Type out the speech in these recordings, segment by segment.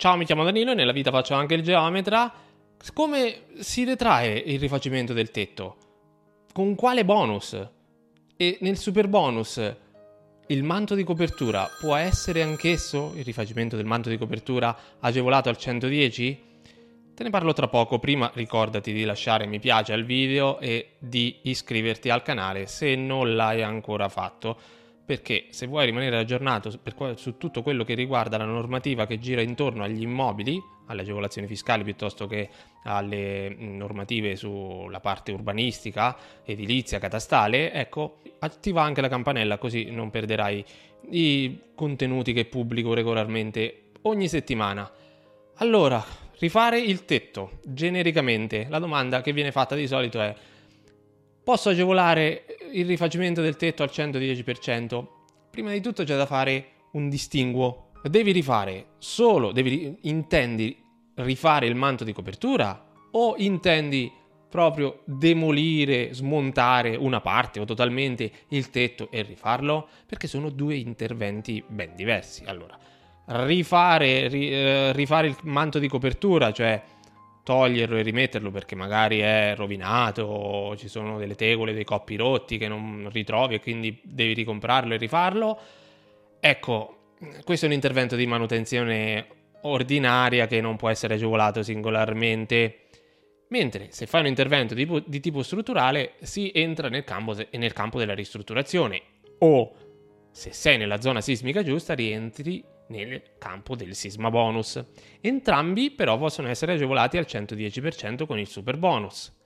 Ciao, mi chiamo Danilo e nella vita faccio anche il geometra. Come si detrae il rifacimento del tetto? Con quale bonus? E nel super bonus il manto di copertura può essere anch'esso, il rifacimento del manto di copertura, agevolato al 110? Te ne parlo tra poco, prima ricordati di lasciare mi piace al video e di iscriverti al canale se non l'hai ancora fatto perché se vuoi rimanere aggiornato su tutto quello che riguarda la normativa che gira intorno agli immobili, alle agevolazioni fiscali piuttosto che alle normative sulla parte urbanistica, edilizia, catastale, ecco, attiva anche la campanella così non perderai i contenuti che pubblico regolarmente ogni settimana. Allora, rifare il tetto, genericamente, la domanda che viene fatta di solito è posso agevolare il rifacimento del tetto al 110%, prima di tutto c'è da fare un distinguo. Devi rifare solo, devi, intendi rifare il manto di copertura o intendi proprio demolire, smontare una parte o totalmente il tetto e rifarlo? Perché sono due interventi ben diversi. Allora, rifare, ri, eh, rifare il manto di copertura, cioè toglierlo e rimetterlo perché magari è rovinato o ci sono delle tegole, dei coppi rotti che non ritrovi e quindi devi ricomprarlo e rifarlo. Ecco, questo è un intervento di manutenzione ordinaria che non può essere agevolato singolarmente. Mentre se fai un intervento di, di tipo strutturale si entra nel campo, nel campo della ristrutturazione o se sei nella zona sismica giusta rientri nel campo del sisma bonus. Entrambi però possono essere agevolati al 110% con il super bonus.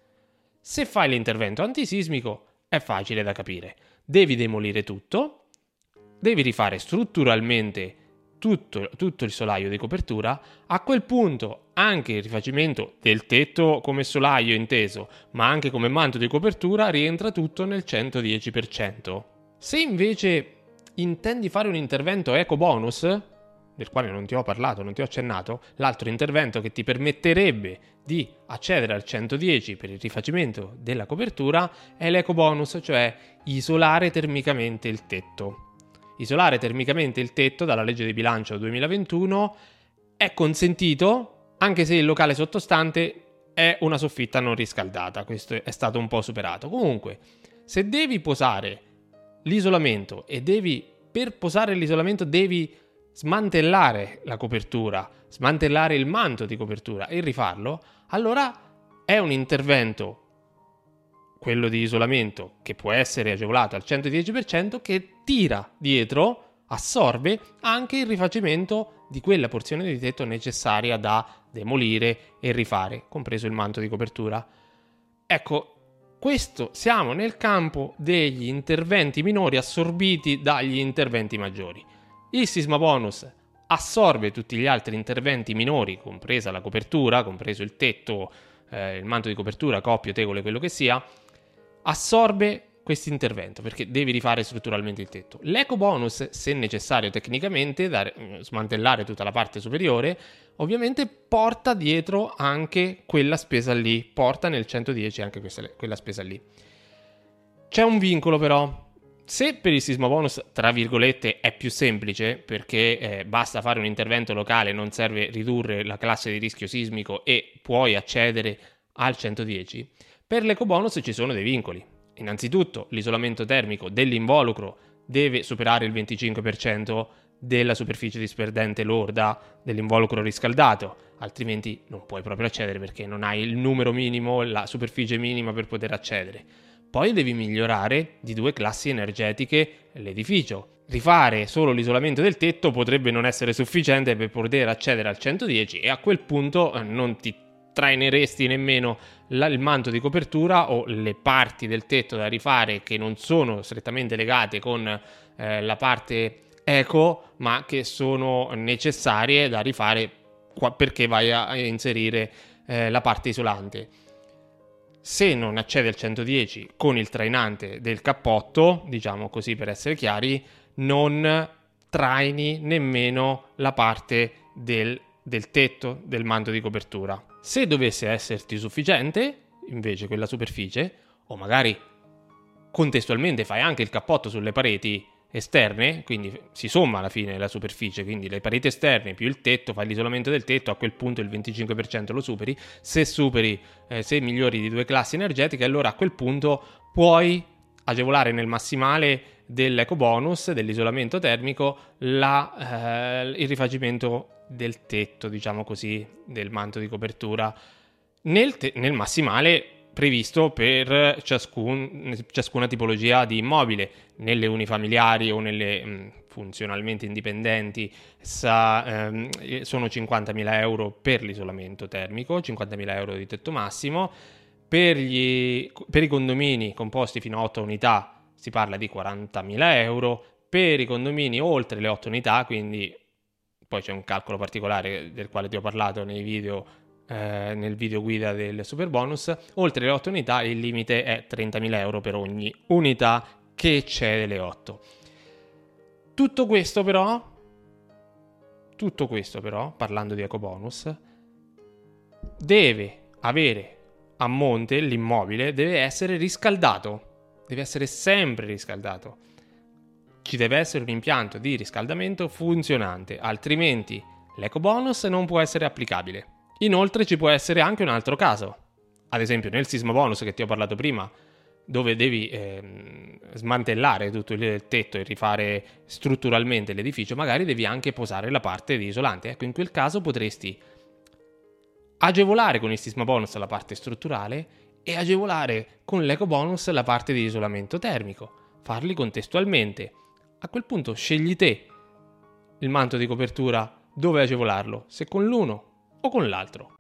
Se fai l'intervento antisismico è facile da capire. Devi demolire tutto, devi rifare strutturalmente tutto, tutto, il solaio di copertura, a quel punto anche il rifacimento del tetto come solaio inteso, ma anche come manto di copertura rientra tutto nel 110%. Se invece intendi fare un intervento eco bonus, del quale non ti ho parlato, non ti ho accennato, l'altro intervento che ti permetterebbe di accedere al 110 per il rifacimento della copertura è l'eco bonus, cioè isolare termicamente il tetto. Isolare termicamente il tetto dalla legge di bilancio 2021 è consentito anche se il locale sottostante è una soffitta non riscaldata, questo è stato un po' superato. Comunque, se devi posare l'isolamento e devi per posare l'isolamento devi smantellare la copertura, smantellare il manto di copertura e rifarlo, allora è un intervento, quello di isolamento, che può essere agevolato al 110%, che tira dietro, assorbe anche il rifacimento di quella porzione di tetto necessaria da demolire e rifare, compreso il manto di copertura. Ecco, questo siamo nel campo degli interventi minori assorbiti dagli interventi maggiori. Il sisma bonus assorbe tutti gli altri interventi minori, compresa la copertura, compreso il tetto, eh, il manto di copertura, coppio, tegole, quello che sia, assorbe questo intervento perché devi rifare strutturalmente il tetto. L'eco bonus, se necessario tecnicamente, da mm, smantellare tutta la parte superiore, ovviamente porta dietro anche quella spesa lì, porta nel 110 anche questa, quella spesa lì. C'è un vincolo però, se per il sisma bonus, tra virgolette, è più semplice perché eh, basta fare un intervento locale, non serve ridurre la classe di rischio sismico e puoi accedere al 110, per l'eco bonus ci sono dei vincoli. Innanzitutto, l'isolamento termico dell'involucro deve superare il 25% della superficie disperdente lorda dell'involucro riscaldato, altrimenti non puoi proprio accedere perché non hai il numero minimo, la superficie minima per poter accedere. Poi devi migliorare di due classi energetiche l'edificio. Rifare solo l'isolamento del tetto potrebbe non essere sufficiente per poter accedere al 110 e a quel punto eh, non ti traineresti nemmeno la, il manto di copertura o le parti del tetto da rifare che non sono strettamente legate con eh, la parte eco ma che sono necessarie da rifare qua, perché vai a inserire eh, la parte isolante se non accede al 110 con il trainante del cappotto, diciamo così per essere chiari, non traini nemmeno la parte del, del tetto del manto di copertura. Se dovesse esserti sufficiente, invece quella superficie, o magari contestualmente fai anche il cappotto sulle pareti esterne, quindi si somma alla fine la superficie, quindi le pareti esterne più il tetto, fai l'isolamento del tetto, a quel punto il 25% lo superi, se superi, eh, se migliori di due classi energetiche, allora a quel punto puoi agevolare nel massimale dell'eco bonus, dell'isolamento termico, la, eh, il rifacimento del tetto, diciamo così, del manto di copertura. Nel, te- nel massimale previsto per ciascun, ciascuna tipologia di immobile, nelle unifamiliari o nelle mh, funzionalmente indipendenti. Sa, ehm, sono 50.000 euro per l'isolamento termico, 50.000 euro di tetto massimo, per, gli, per i condomini composti fino a 8 unità si parla di 40.000 euro, per i condomini oltre le 8 unità, quindi poi c'è un calcolo particolare del quale ti ho parlato nei video eh, nel video guida del super bonus, oltre le 8 unità il limite è 30.000 euro per ogni unità che eccede le 8. Tutto questo però, tutto questo però, parlando di ecobonus, deve avere a monte l'immobile, deve essere riscaldato, deve essere sempre riscaldato. Ci deve essere un impianto di riscaldamento funzionante, altrimenti l'ecobonus non può essere applicabile. Inoltre ci può essere anche un altro caso, ad esempio nel sisma bonus che ti ho parlato prima, dove devi eh, smantellare tutto il tetto e rifare strutturalmente l'edificio, magari devi anche posare la parte di isolante. Ecco, in quel caso potresti agevolare con il sisma bonus la parte strutturale e agevolare con l'eco bonus la parte di isolamento termico, farli contestualmente. A quel punto scegli te il manto di copertura dove agevolarlo, se con l'uno o con l'altro.